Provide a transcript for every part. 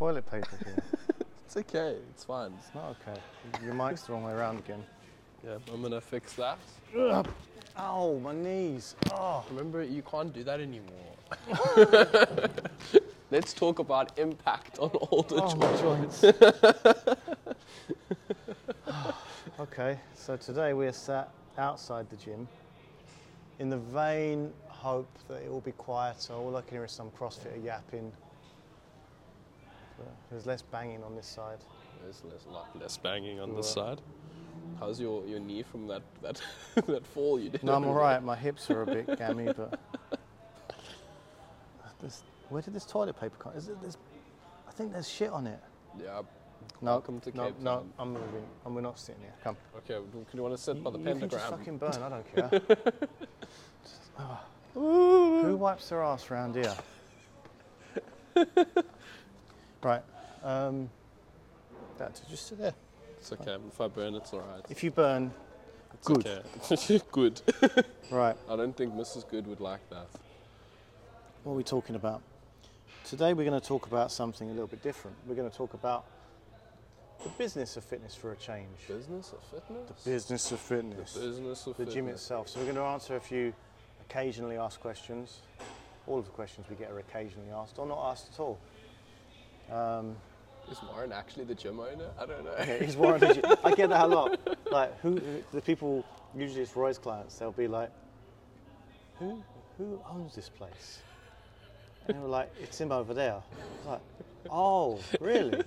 toilet paper here. It's okay. It's fine. it's not okay. Your mic's the wrong way around again. Yeah, I'm gonna fix that. Ugh. Ow, my knees. Oh. Remember, you can't do that anymore. Let's talk about impact on all the Oh, joints. okay, so today we're sat outside the gym in the vain hope that it will be quieter. All I can hear is some CrossFitter yapping. There's less banging on this side. There's less, lot less banging on Yeah. this side. How's your, your knee from that that that fall you did? No, I'm all right. My hips are a bit gammy, but this, where did this toilet paper come? Is it? There's, I think there's shit on it. Yeah. No, Welcome to no, no. I'm moving. And we're not sitting here. Come. Okay. Do you want to sit by the pentagram? you can just fucking burn. I don't care. Just- ah. Who wipes their ass around here? right. Um, that just sit there. It's okay. If I burn, it's alright. If you burn, It's good. okay. good. right. I don't think Mrs. Good would like that. What are we talking about? Today we're going to talk about something a little bit different. We're going to talk about the business of fitness for a change. Business of fitness. The business of fitness. The business of the fitness. gym itself. So we're going to answer a few occasionally asked questions. All of the questions we get are occasionally asked, or not asked at all. Um, Is Warren actually the gym owner? I don't know. yeah, he's Warren. I get that a lot. Like, who, who the people usually it's Roy's clients. They'll be like, "Who, who owns this place?" And they were like, "It's him over there." It's like, "Oh, really?"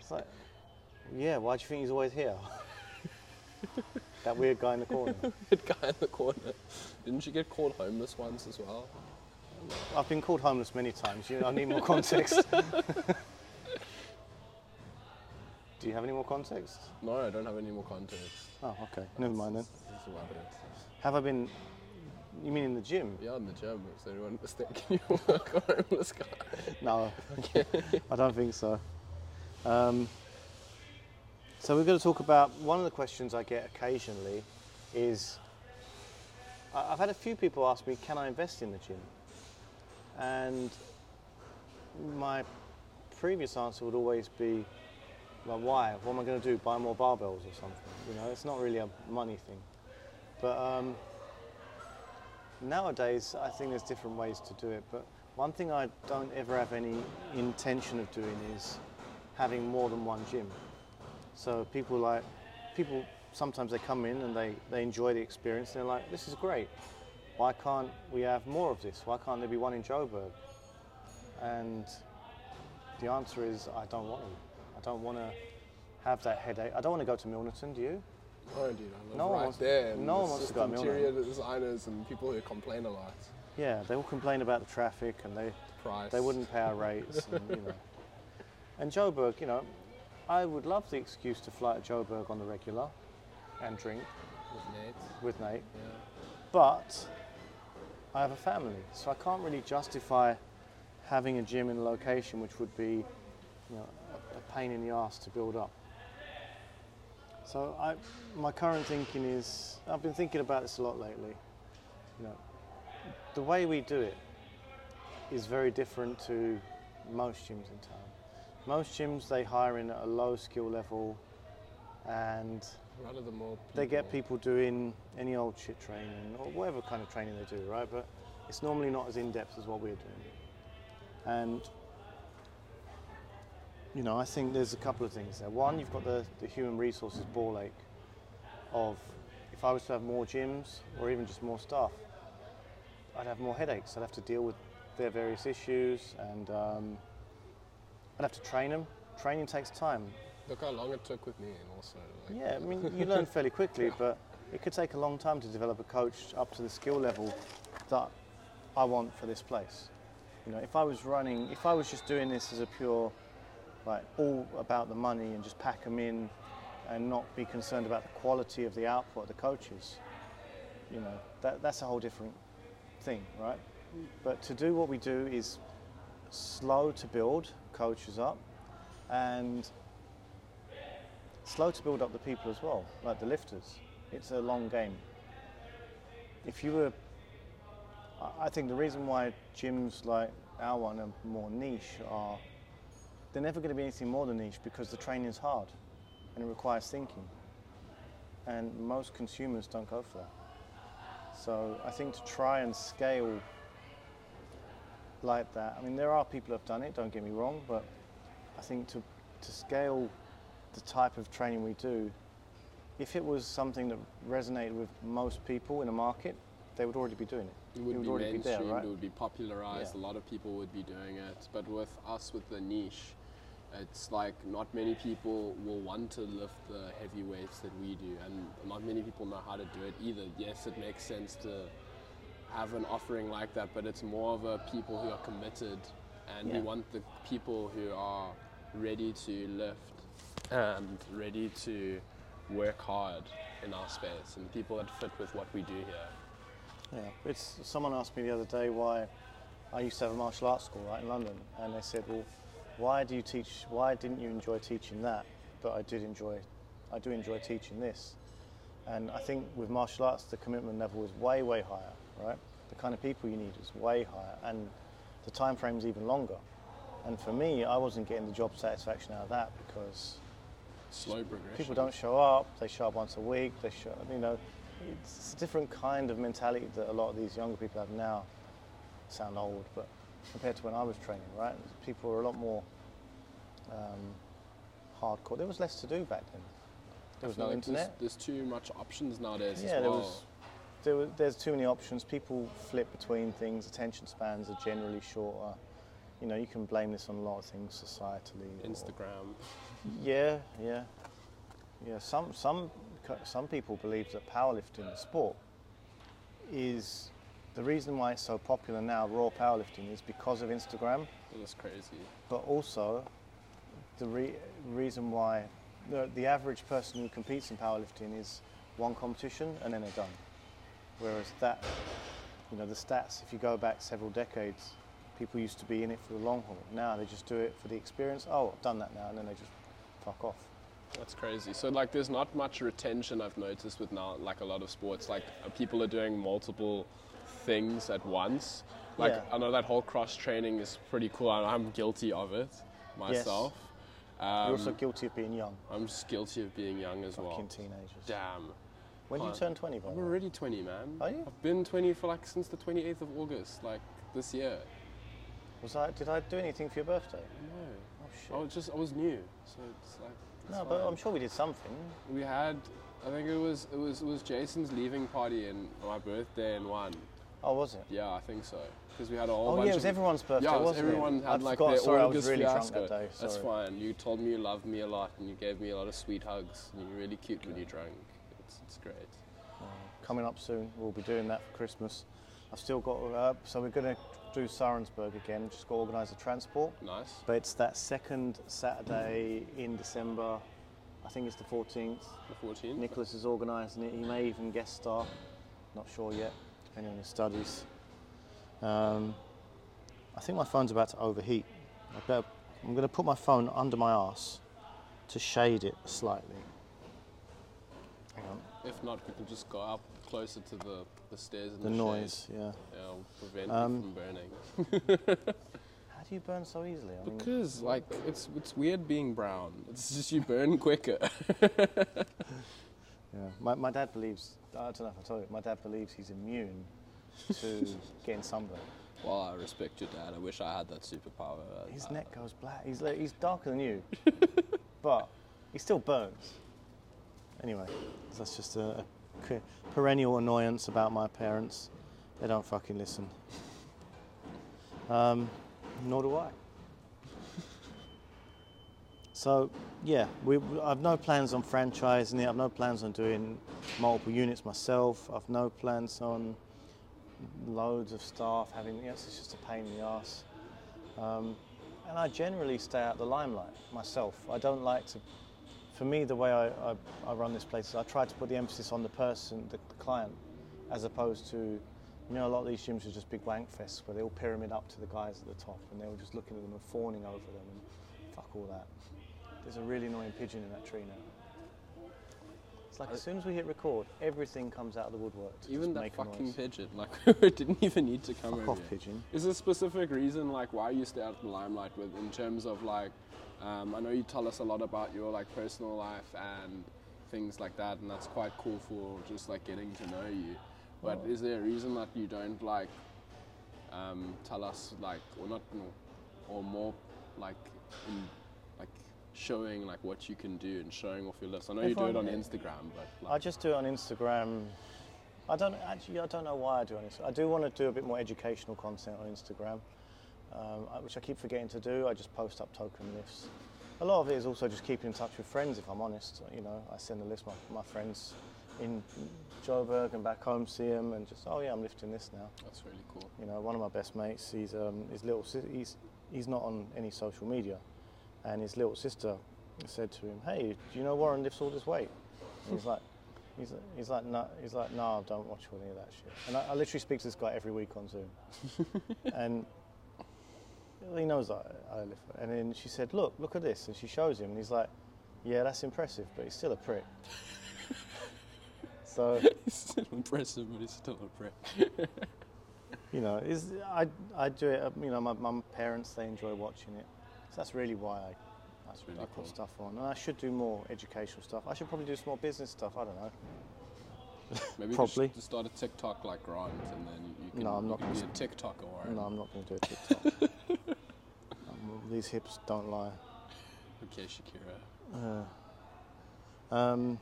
It's like, "Yeah. Why do you think he's always here?" that weird guy in the corner. that guy in the corner. Didn't you get called homeless once as well? I've been called homeless many times. You know, I need more context. Do you have any more context? No, I don't have any more context. Oh, okay. Never mind then. That's about it. Have I been? You mean in the gym? Yeah, in the gym. Is anyone mistaking you for a homeless guy? No, I don't think so. Um, so we're going to talk about one of the questions I get occasionally is I've had a few people ask me, can I invest in the gym? And my previous answer would always be, well, why? What am I going to do? Buy more barbells or something? You know, it's not really a money thing. But um, nowadays, I think there's different ways to do it. But one thing I don't ever have any intention of doing is having more than one gym. So people like people sometimes they come in and they, they enjoy the experience they're like, this is great. Why can't we have more of this? Why can't there be one in Joburg? And the answer is I don't want to. I don't want to have that headache. I don't want to go to Milnerton, do you? No, dude, I live No one right wants- there. and no one wants to go to Milner. interior designers and people who complain a lot. Yeah, they will complain about the traffic and they, Price. they wouldn't pay our rates. and, you know. and Joburg, you know, I would love the excuse to fly to Joburg on the regular and drink With Nate. with Nate, Yeah. but I have a family, so I can't really justify having a gym in a location which would be, you know, a, pain in the ass to build up. So I, my current thinking is, I've been thinking about this a lot lately. You know, the way we do it is very different to most gyms in town. Most gyms they hire in at a low skill level, and Rather than more people. they get people doing any old shit training or whatever kind of training they do, right? But it's normally not as in depth as what we're doing. And you know, I think there's a couple of things there. One, you've got the, the human resources ball ache of if I was to have more gyms or even just more staff, I'd have more headaches. I'd have to deal with their various issues and um, I'd have to train them. Training takes time. Look how long it took with me, and also. Like, Yeah, I mean, you learn fairly quickly, but it could take a long time to develop a coach up to the skill level that I want for this place. You know, if I was running, if I was just doing this as a pure, like, all about the money and just pack them in and not be concerned about the quality of the output of the coaches, you know, that, that's a whole different thing, right? But to do what we do is slow to build coaches up and slow to build up the people as well, like the lifters. It's a long game. If you were, I- think the reason why gyms like our one are more niche are they're never going to be anything more than niche because the training is hard and it requires thinking. And most consumers don't go for that. So I think to try and scale like that, I mean, there are people who have done it, don't get me wrong, but I think to, to scale the type of training we do, if it was something that resonated with most people in a market, they would already be doing it. It would It would be already be there, right? It would be popularized. Yeah. A lot of people would be doing it. But with us, with the niche, it's like not many people will want to lift the heavy weights that we do, and not many people know how to do it either. Yes, it makes sense to have an offering like that, but it's more of a people who are committed, and we want the people who are ready to lift and ready to work hard in our space, and people that fit with what we do here. Yeah, it's someone asked me the other day why I used to have a martial arts school right in London, and they said, "Well, why do you teach? Why didn't you enjoy teaching that? But I did enjoy, I do enjoy teaching this." And I think with martial arts, the commitment level is way, way higher, right? The kind of people you need is way higher, and the time frame's even longer. And for me, I wasn't getting the job satisfaction out of that because Slow progression. people don't show up. They show up once a week. They show, you know, it's a different kind of mentality that a lot of these younger people have now. Sound old, but compared to when I was training, right? People were a lot more um, hardcore. There was less to do back then. There was no like internet. There's, there's too much options nowadays Yeah, as there was. There was, there's too many options. People flip between things. Attention spans are generally shorter. You know, you can blame this on a lot of things societally. or- Instagram. Yeah, yeah, yeah. Some some some people believe that powerlifting, the sport, is the reason why it's so popular now. Raw powerlifting is because of Instagram, That's crazy. but also the re- reason why the, the average person who competes in powerlifting is one competition and then they're done. Whereas that, you know, the stats. If you go back several decades, people used to be in it for the long haul. Now they just do it for the experience. Oh, I've done that now, and then they just fuck off. That's crazy. So like, there's not much retention I've noticed with now, like a lot of sports. Like uh, people are doing multiple things at once. Like Yeah. I know that whole cross training is pretty cool. and I'm guilty of it myself. You're Um, also guilty of being young, I'm just guilty of being young as well. fucking teenagers. Damn. When do you turn 20, by I'm way? already 20, man. Are you? I've been 20 for like since the 28th of August, like this year. Was I? Did I do anything for your birthday? No. Oh shit. I was just I was new, so it's like. it's no, but. I'm sure we did something. We had, I think it was it was it was Jason's leaving party and my birthday and one. Oh, was it? Yeah, I think so. Because we had a whole Oh bunch yeah, it was of everyone's birthday, yeah, it was everyone it? had I'd like forgot. their Sorry, I was really fiasco. drunk that day. That's fine. You told me you loved me a lot and you gave me a lot of sweet hugs. And you're really cute when you're drunk. It's, it's great. Coming up soon, we'll be doing that for Christmas. I've still got. Uh, so we're going to do Sarensburg again. Just got to organise the transport. Nice. But it's that second Saturday in December. I think it's the 14th. The 14th. Nicholas is organising it. He may even guest star. Not sure yet, depending on his studies. Um, I think my phone's about to overheat. I better, I'm going to put my phone under my arse to shade it slightly. If not, we can just go up closer to the, the stairs and The the, noise, yeah. Shade. Yeah, it'll prevent Um, you from burning. How do you burn so easily? I mean, Because like it's it's weird being brown. It's just you burn quicker. yeah. my, my dad believes, I don't know if I told you, my dad believes he's immune to getting sunburned. well, I respect your dad. I wish I had that superpower. His neck goes black. He's like, he's darker than you, but he still burns. Anyway, that's just a perennial annoyance about my parents. They don't fucking listen. Um, nor do I. So yeah, we, I've no plans on franchising it. I've no plans on doing multiple units myself. I've no plans on loads of staff having. Yes, it's just a pain in the ass. Um, and I generally stay out the limelight myself. I don't like to. For me, the way I, I, I run this place is I try to put the emphasis on the person, the, the client, as opposed to, you know, a lot of these gyms are just big wank fests where they all pyramid up to the guys at the top and they're all just looking at them and fawning over them and fuck all that. There's a really annoying pigeon in that tree now. It's like as soon as we hit record, everything comes out of the woodwork. To Even just that make fucking noise. pigeon, like it didn't even need to come Fuck over off, pigeon. Is there a specific reason like why you stay out of the limelight with in terms of like um, I know you tell us a lot about your like personal life and things like that and that's quite cool for just like getting to know you. But Well- is there a reason that you don't like um, tell us like or not no, or more like in, like showing like what you can do and showing off your list? I know you do it on Instagram, but I just do it on Instagram. I don't actually. I don't know why I do it on Instagram. I do want to do a bit more educational content on Instagram, um, which I keep forgetting to do. I just post up token lifts. A lot of it is also just keeping in touch with friends. If I'm honest, you know, I send a list my, my friends in Joburg and back home, see them, and just oh yeah, I'm lifting this now. that's really cool. You know, one of my best mates, he's um, his little he's he's not on any social media, and his little sister said to him, "Hey, do you know Warren lifts all this weight?" And he's like, he's, he's like, no, he's like, no, I don't watch any of that shit. And I, I literally speak to this guy every week on Zoom, and he knows that I, I lift. And then she said, "Look, look at this," and she shows him, and he's like, "Yeah, that's impressive, but he's still a prick." so. He's still impressive, but he's still a prick. you know, is I I do it. You know, my my parents they enjoy watching it, so that's really why I That's really I put cool. stuff on. And I should do more educational stuff. I should probably do some more business stuff. I don't know. Maybe Probably. Should start a TikTok like Grant, and then you can, No, I'm not gonna be a TikToker. Or No, I'm not going to do a TikTok. These hips don't lie. Okay, Shakira. Uh, um,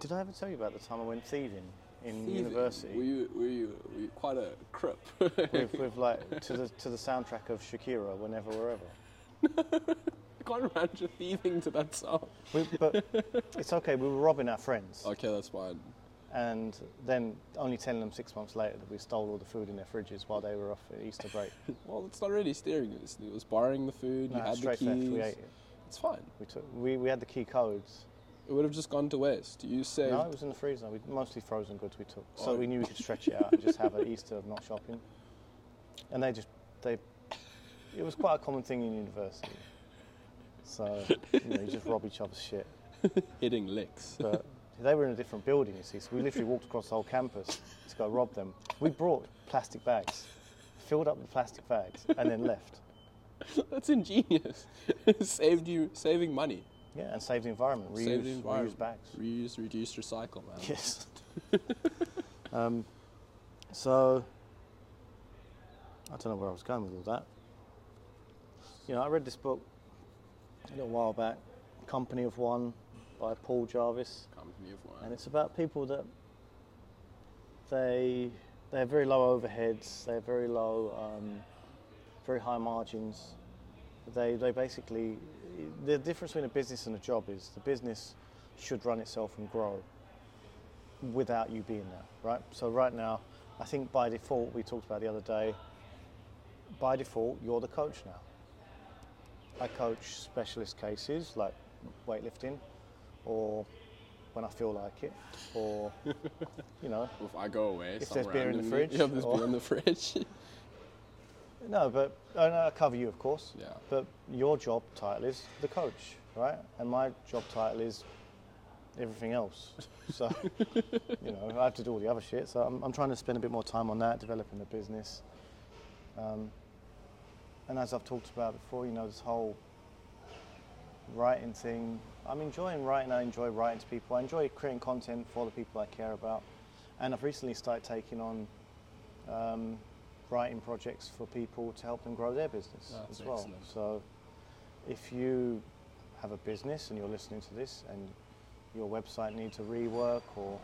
did I ever tell you about the time I went thieving in Thieving. university Were you, were you, were you quite a crip? with, with like to the to the soundtrack of Shakira, whenever wherever? I can't imagine thieving to that song. We, but it's okay. We were robbing our friends. Okay, that's fine. And then only telling them six months later that we stole all the food in their fridges while they were off at Easter break. Well, it's not really stealing. It was, it was borrowing the food. you No, had the keys. theft. We ate it. It's fine. We took. We, we had the key codes. It would have just gone to waste. You saved. No, it was in the freezer. We mostly frozen goods we took, so Oh. we knew we could stretch it out and just have an Easter of not shopping. And they just they. It was quite a common thing in university. So you know, you just rob each other's shit. hitting licks. But they were in a different building, you see. So we literally walked across the whole campus to go rob them. We brought plastic bags, filled up the plastic bags, and then left. that's ingenious. saved you, saving money. Yeah, and save the environment. Reuse, Save the reuse bags. Reuse, reduce, recycle, man. Yes. um, so I don't know where I was going with all that. You know, I read this book a little while back, Company of One by Paul Jarvis. Company of one. and it's about people that they they have very low overheads, they have very low, um, very high margins. They they basically the difference between a business and a job is the business should run itself and grow without you being there, right? So right now, I think by default we talked about the other day. By default, you're the coach now. I coach specialist cases like weightlifting, or when I feel like it, or you know, If I go away, If there's beer in the fridge, Yeah, there's or- beer in the fridge. no, but I cover you, of course. yeah. But your job title is the coach, right? And my job title is everything else. So, you know, I have to do all the other shit. So I'm, I'm trying to spend a bit more time on that, developing the business. Um, and as I've talked about before, you know, this whole writing thing, I'm enjoying writing. I enjoy writing to people. I enjoy creating content for the people I care about. And I've recently started taking on um, writing projects for people to help them grow their business That's as well. excellent. So if you have a business and you're listening to this and your website needs a rework or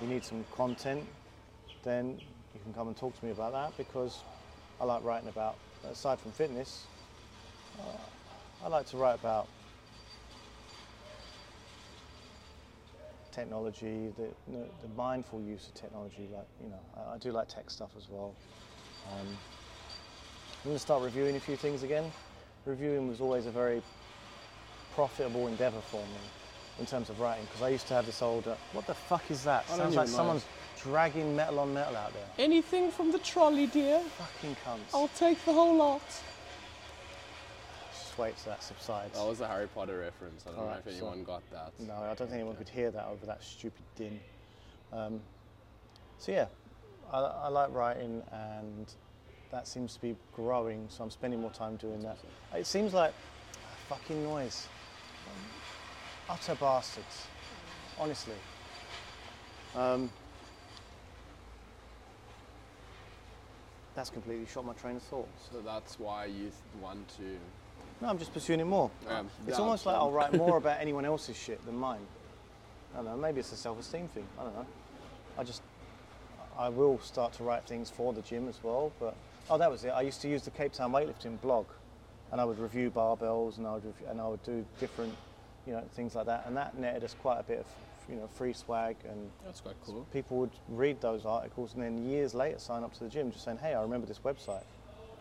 you need some content, then you can come and talk to me about that because I like writing about, aside from fitness, uh, I like to write about technology, the, the, the mindful use of technology. Like, you know, I, I do like tech stuff as well. Um, I'm going to start reviewing a few things again. Reviewing was always a very profitable endeavour for me in terms of writing because I used to have this old, uh, what the fuck is that? I Sounds like even know. someone's dragging metal on metal out there. Anything from the trolley, dear. Fucking cunts. I'll take the whole lot. Wait till that subsides. That was a Harry Potter reference. I don't know Alright, if so- anyone got that. No, I don't think anyone could hear that over that stupid din. Um, so yeah, I, I like writing, and that seems to be growing. So I'm spending more time doing that. It seems like fucking noise, utter bastards. Honestly. Um, that's completely shot my train of thought. So that's why you th- want to. No, I'm just pursuing it more. Yeah, it's almost like I'll write more about anyone else's shit than mine. I don't know, maybe it's a self-esteem thing. I don't know. I just, I will start to write things for the gym as well. But oh, that was it. I used to use the Cape Town weightlifting blog, and I would review barbells, and I would review, and I would do different, you know, things like that. And that netted us quite a bit of, you know, free swag, and That's quite cool. people would read those articles, and then years later sign up to the gym, just saying, "Hey, I remember this website."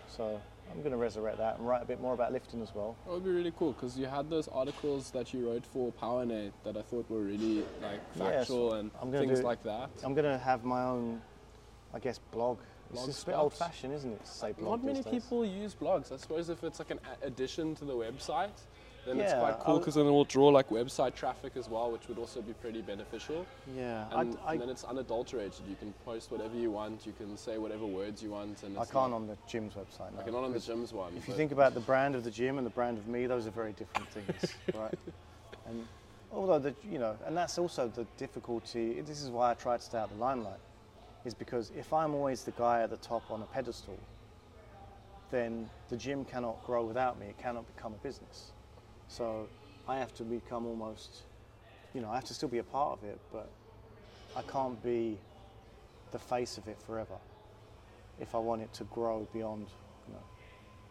So I'm going to resurrect that and write a bit more about lifting as well. That would be really cool because you had those articles that you wrote for PowerNet that I thought were really like factual and things do- like that. I'm going to have my own, I guess, blog. It's Blog just a bit old-fashioned, isn't it, to say blog Not many days? people use blogs. I suppose if it's like an addition to the website, then it's quite cool because then it will draw like website traffic as well, which would also be pretty beneficial. Yeah, And, I, and then it's unadulterated. You can post whatever you want. You can say whatever words you want, and I can't not, on the gym's website. No, like not on the gym's one. If you think about the brand of the gym and the brand of me, those are very different things, right? And although the, you know, and that's also the difficulty. This is why I try to stay out of the limelight, is because if I'm always the guy at the top on a pedestal, then the gym cannot grow without me. It cannot become a business. So I have to become almost, you know, I have to still be a part of it, but I can't be the face of it forever if I want it to grow beyond, you know,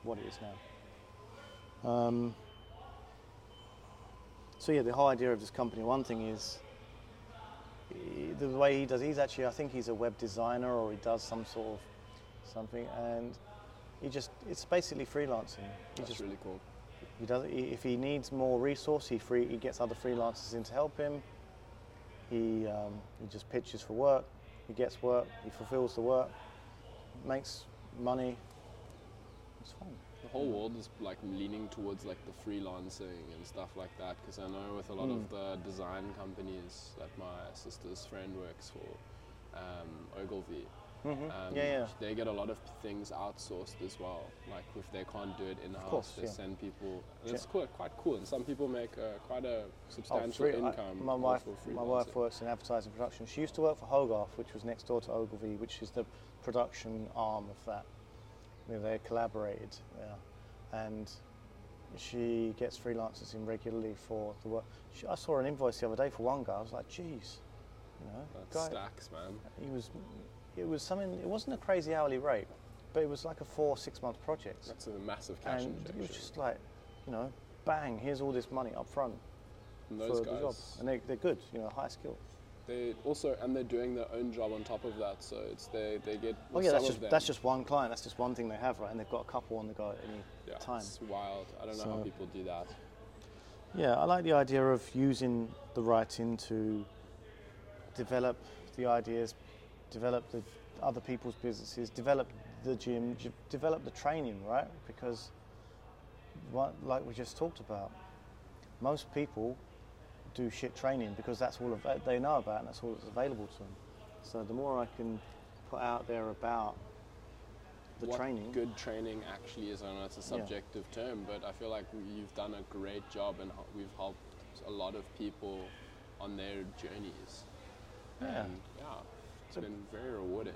what it is now. Um, so yeah, the whole idea of this company. One thing is the way he does. He's actually, I think he's a web designer or he does some sort of something, and he just it's basically freelancing. He that's just really cool. He does he, if he needs more resource, he free he gets other freelancers in to help him. He um, he just pitches for work. He gets work. He fulfills the work. Makes money. It's fun. The whole world is like leaning towards like the freelancing and stuff like that because I know with a lot Mm. of the design companies that my sister's friend works for, um, Ogilvy, Mhm. um, yeah, yeah. they get a lot of things outsourced as well. Like if they can't do it in house, they yeah. send people. It's quite quite cool, and some people make uh, quite a Oh, substantial free- I- income. my wife, my wife works in advertising production. She used to work for Hogarth, which was next door to Ogilvy, which is the production arm of that. They collaborated, yeah. and she gets freelancers in regularly for the work. She, I saw an invoice the other day for one guy. I was like, geez, you know, stacks, man. he was, it was something. It wasn't a crazy hourly rate, but it was like a four, six month project, That's a massive cash and injection. it was just like, you know, bang, here's all this money up front and for those the job, guys, and they, they're good, you know, high skill. they also and they're doing their own job on top of that. So it's they they get. Oh yeah, that's just them, that's just one client. That's just one thing they have, right? And they've got a couple on the go at any yeah, time. It's wild. I don't know how people do that. Yeah, I like the idea of using the writing to develop the ideas, develop the other people's businesses, develop the gym, develop the training, right? Because, what, like we just talked about, most people do shit training because that's all they know about and that's all that's available to them. So the more I can put out there about the what training, good training actually is. I know it's a Yeah. subjective term, but I feel like you've done a great job and we've helped a lot of people on their journeys. Yeah. And yeah, it's been very rewarding.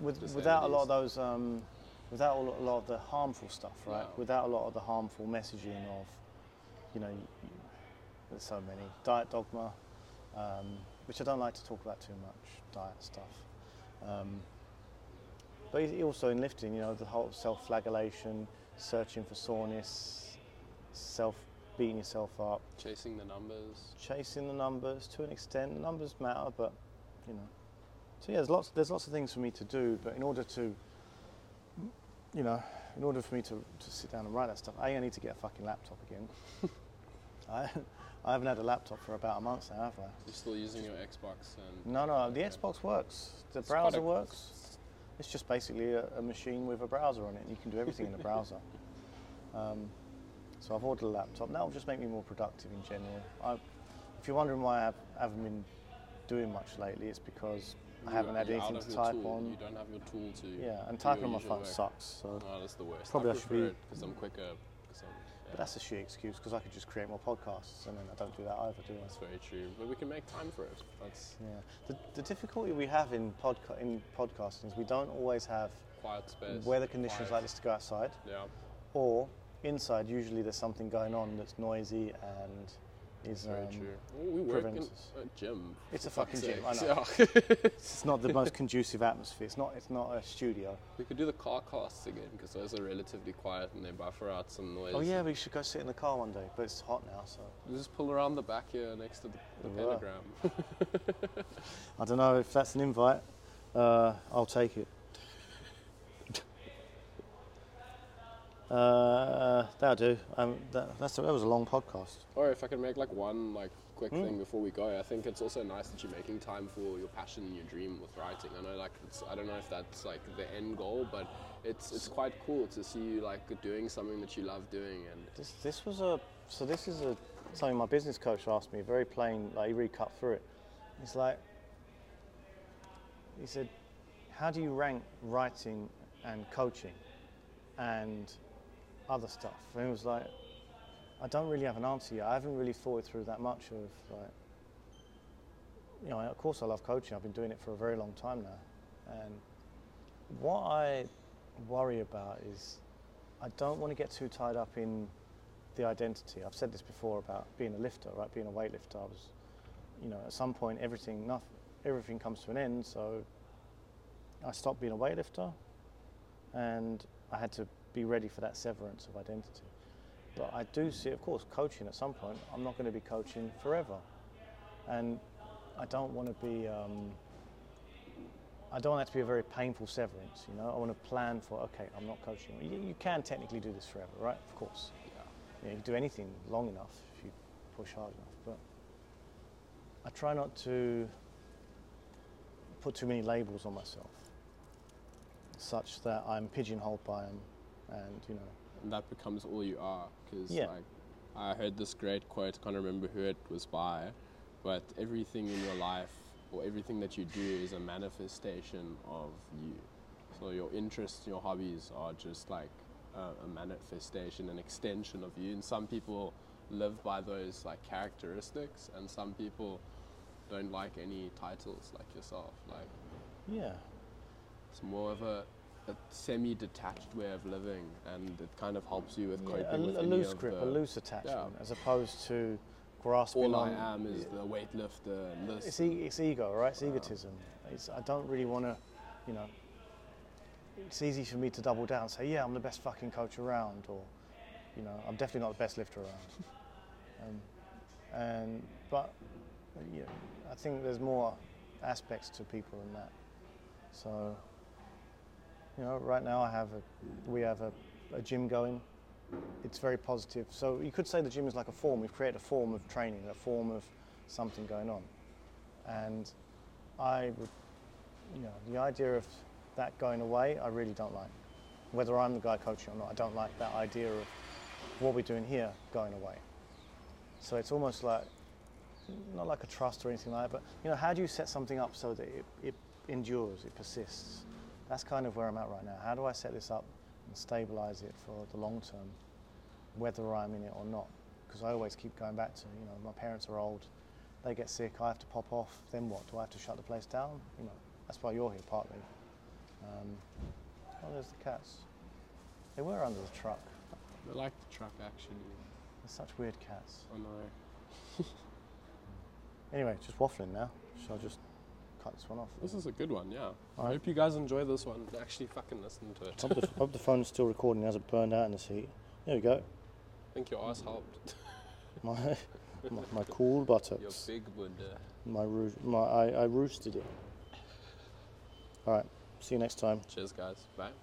with, without a lot of those, um, without a lot, of the harmful stuff, right? Yeah. Without a lot of the harmful messaging of, you know, you, there's so many diet dogma, um, which I don't like to talk about too much, diet stuff. Um, but also in lifting, you know, the whole self-flagellation, searching for soreness, self beating yourself up, Chasing the numbers. chasing the numbers to an extent. Numbers matter, but you know. So yeah, there's lots there's lots of things for me to do, but in order to, you know, in order for me to, to sit down and write that stuff, a I need to get a fucking laptop again. I I haven't had a laptop for about a month now, have I? You're still using your Xbox and No, no, the. Xbox works. The It's browser a- works. It's just basically a, a machine with a browser on it. and You can do everything in the browser. Um, So I've ordered a laptop. That will just make me more productive in general. I, if you're wondering why I haven't been doing much lately, it's because I haven't had anything to type tool. on. You don't have your tool to. Yeah, and typing on my phone work. sucks. So, Oh, that's the worst. Probably I I should be- because I'm quicker. 'cause I'm, yeah, but that's a shit excuse because I could just create more podcasts, and then I don't do that either, do I? that's very true. But we can make time for it. That's Yeah. The, the difficulty we have in podca- in podcasting is we don't always have quiet space. weather conditions quiet. like this to go outside, Yeah. or inside. Usually there's something going on that's noisy and is Very um, true. We work in a gym. It's a fucking gym, I know. It's not the most conducive atmosphere. It's not. It's not a studio. we could do the car casts again because those are relatively quiet and they buffer out some noise. Oh yeah, we should go sit in the car one day, but it's hot now, so We just pull around the back here next to the, the pentagram. I don't know if that's an invite. Uh, I'll take it. Uh, that'll do. Um, that, that's that was a long podcast. Or if I can make like one like quick Hmm. thing before we go, I think it's also nice that you're making time for your passion and your dream with writing. I know like it's, I don't know if that's like the end goal, but it's it's quite cool to see you like doing something that you love doing and This this was a so this is a something my business coach asked me. Very plain, like he really cut through it. It's like he said, "How do you rank writing and coaching and other stuff?" And it was like, I don't really have an answer yet. I haven't really thought through that much of like, you know, of course I love coaching. I've been doing it for a very long time now, and what I worry about is I don't want to get too tied up in the identity. I've said this before about being a lifter, right? Being a weightlifter. I was, you know, at some point everything, nothing, everything comes to an end. So I stopped being a weightlifter, and I had to be ready for that severance of identity. But I do see, of course, coaching at some point. I'm not going to be coaching forever, and I don't want to be. Um, I don't want that to be a very painful severance. You know, I want to plan for. Okay, I'm not coaching. You, you can technically do this forever, right? Of course. yeah. You, know, you can do anything long enough if you push hard enough. But I try not to put too many labels on myself, such that I'm pigeonholed by them, and you know. and that becomes all you are. Because Yeah. like, I heard this great quote. Can't remember who it was by, but everything in your life or everything that you do is a manifestation of you. So your interests, your hobbies are just like a, a manifestation, an extension of you. And some people live by those like characteristics, and some people don't like any titles like yourself. Like Yeah. it's more of a, a semi-detached way of living, and it kind of helps you with Yeah, coping a, with a any loose of grip, the, a loose attachment, as opposed to grasping All I am is the weightlifter, and this. It's, e- it's ego, right? It's egotism. It's, I don't really want to, you know. It's easy for me to double down, and say, yeah, I'm the best fucking coach around, or, you know, I'm definitely not the best lifter around. um, and but, you know, I think there's more aspects to people than that. So, you know, right now I have a, we have a, a gym going. It's very positive. So you could say the gym is like a form. We've created a form of training, a form of something going on. And I would, you know, the idea of that going away, I really don't like. Whether I'm the guy coaching or not, I don't like that idea of what we're doing here going away. So it's almost like, not like a trust or anything like that, but you know, how do you set something up so that it, it endures, it persists? That's kind of where I'm at right now. How do I set this up and stabilize it for the long term, whether I'm in it or not? Because I always keep going back to, you know, my parents are old, they get sick, I have to pop off, then what? Do I have to shut the place down? You know, that's why you're here partly. Um, oh, there's the cats. They were under the truck. I like the truck actually. They're such weird cats. I know. Anyway, just waffling now. Shall I just cut this one off? This is a good one, yeah. I hope you guys enjoy this one. and Actually, fucking listen to it. hope, the, hope the phone's still recording, it hasn't burned out in the seat. There we go. I think your ass helped. My, my, my cool Your buttocks. big Buddha. My, roo- my I, I roosted it. All right. See you next time. Cheers, guys. Bye.